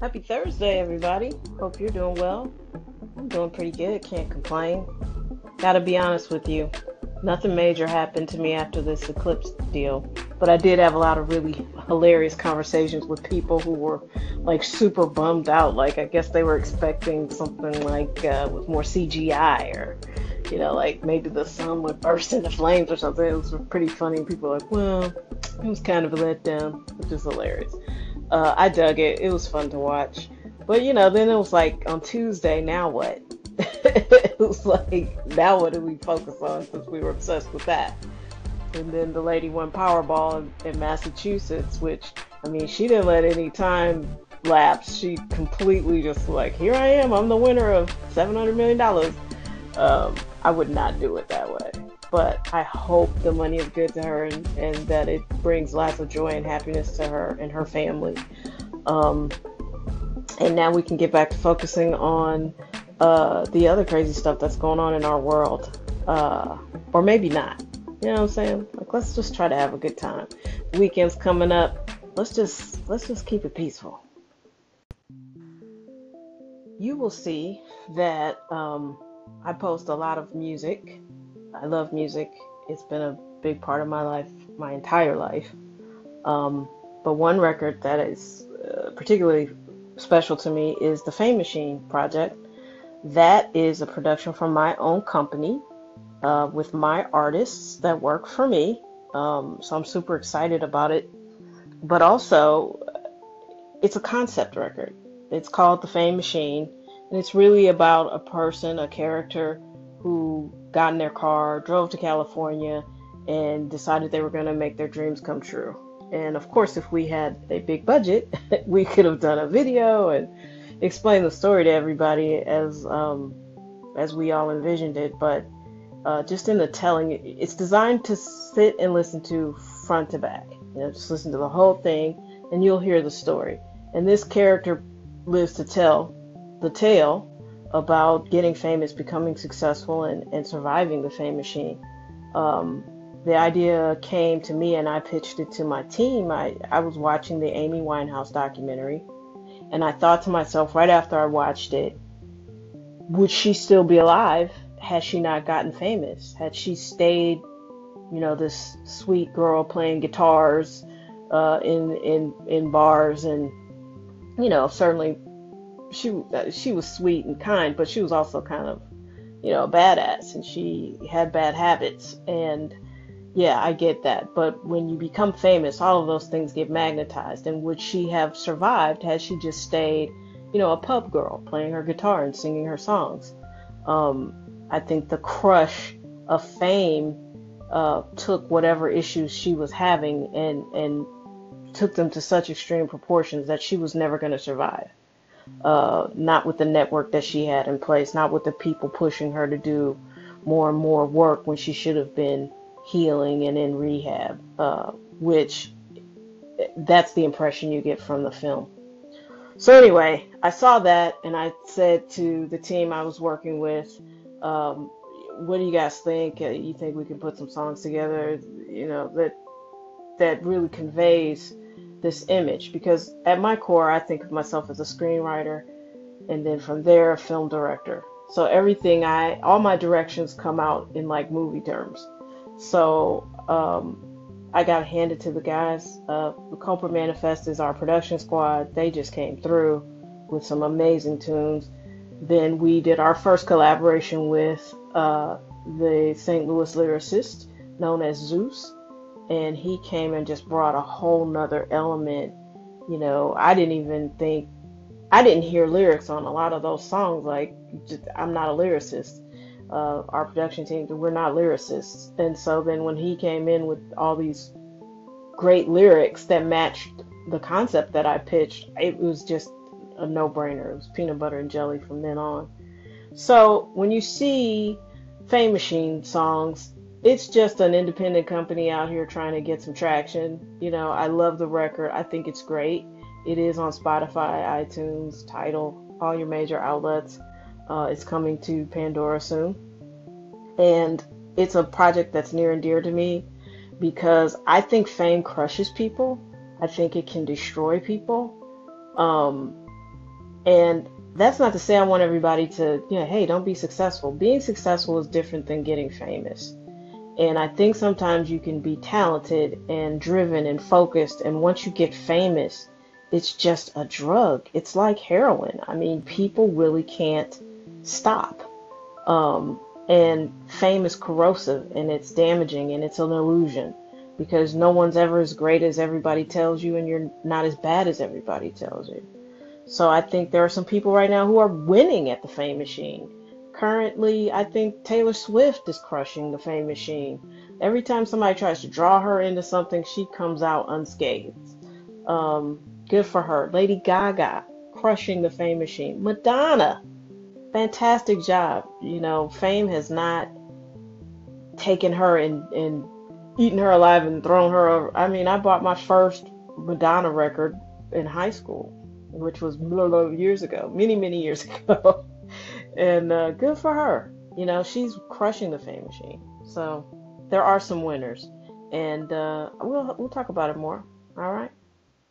Happy Thursday, everybody. Hope you're doing well. I'm doing pretty good, can't complain. Gotta be honest with you, nothing major happened to me after this eclipse deal, but I did have a lot of really hilarious conversations with people who were like super bummed out. Like, I guess they were expecting something like uh, with more CGI or, you know, like maybe the sun would burst into flames or something. It was pretty funny. People were like, well, it was kind of a letdown, which is hilarious. Uh, I dug it. It was fun to watch. But you know, then it was like on Tuesday. Now what? it was like now what do we focus on since we were obsessed with that? And then the lady won Powerball in, in Massachusetts, which I mean, she didn't let any time lapse. She completely just like, here I am. I'm the winner of seven hundred million dollars. Um, I would not do it that but I hope the money is good to her and, and that it brings lots of joy and happiness to her and her family. Um, and now we can get back to focusing on uh, the other crazy stuff that's going on in our world. Uh, or maybe not. You know what I'm saying? Like let's just try to have a good time. Weekend's coming up. Let's just let's just keep it peaceful. You will see that um, I post a lot of music I love music. It's been a big part of my life, my entire life. Um, but one record that is uh, particularly special to me is the Fame Machine project. That is a production from my own company uh, with my artists that work for me. Um, so I'm super excited about it. But also, it's a concept record. It's called The Fame Machine, and it's really about a person, a character who got in their car, drove to California, and decided they were going to make their dreams come true. And of course, if we had a big budget, we could have done a video and explained the story to everybody as um, as we all envisioned it. But uh, just in the telling, it's designed to sit and listen to front to back. You know, just listen to the whole thing, and you'll hear the story. And this character lives to tell the tale about getting famous, becoming successful, and, and surviving the fame machine. Um, the idea came to me and I pitched it to my team. I, I was watching the Amy Winehouse documentary and I thought to myself right after I watched it, would she still be alive had she not gotten famous? Had she stayed, you know, this sweet girl playing guitars uh, in in in bars and, you know, certainly she uh, she was sweet and kind, but she was also kind of, you know, a badass, and she had bad habits. And yeah, I get that. But when you become famous, all of those things get magnetized. And would she have survived had she just stayed, you know, a pub girl playing her guitar and singing her songs? Um, I think the crush of fame uh, took whatever issues she was having and and took them to such extreme proportions that she was never going to survive uh, not with the network that she had in place, not with the people pushing her to do more and more work when she should have been healing and in rehab, uh, which that's the impression you get from the film. So, anyway, I saw that and I said to the team I was working with, um, what do you guys think? Uh, you think we can put some songs together, you know, that that really conveys this image because at my core, I think of myself as a screenwriter and then from there, a film director. So everything I, all my directions come out in like movie terms. So um, I got handed to the guys. Uh, the Cobra Manifest is our production squad. They just came through with some amazing tunes. Then we did our first collaboration with uh, the St. Louis lyricist known as Zeus and he came and just brought a whole nother element. You know, I didn't even think I didn't hear lyrics on a lot of those songs. Like, just, I'm not a lyricist. Uh, our production team, we're not lyricists, and so then when he came in with all these great lyrics that matched the concept that I pitched, it was just a no-brainer. It was peanut butter and jelly from then on. So when you see Fame Machine songs, it's just an independent company out here trying to get some traction. You know, I love the record. I think it's great. It is on Spotify, iTunes, Tidal, all your major outlets. Uh, it's coming to Pandora soon. And it's a project that's near and dear to me because I think fame crushes people. I think it can destroy people. Um, And that's not to say I want everybody to, you know, hey, don't be successful. Being successful is different than getting famous. And I think sometimes you can be talented and driven and focused. And once you get famous, it's just a drug. It's like heroin. I mean, people really can't stop. Um, and fame is corrosive and it's damaging and it's an illusion because no one's ever as great as everybody tells you and you're not as bad as everybody tells you. So I think there are some people right now who are winning at the fame machine. Currently, I think Taylor Swift is crushing the fame machine. Every time somebody tries to draw her into something, she comes out unscathed. Um, good for her. Lady Gaga crushing the fame machine. Madonna, fantastic job. You know, fame has not taken her and, and eaten her alive and thrown her over. I mean, I bought my first Madonna record in high school which was years ago, many, many years ago. And uh, good for her. You know, she's crushing the fame machine. So there are some winners. And uh, we'll, we'll talk about it more. All right.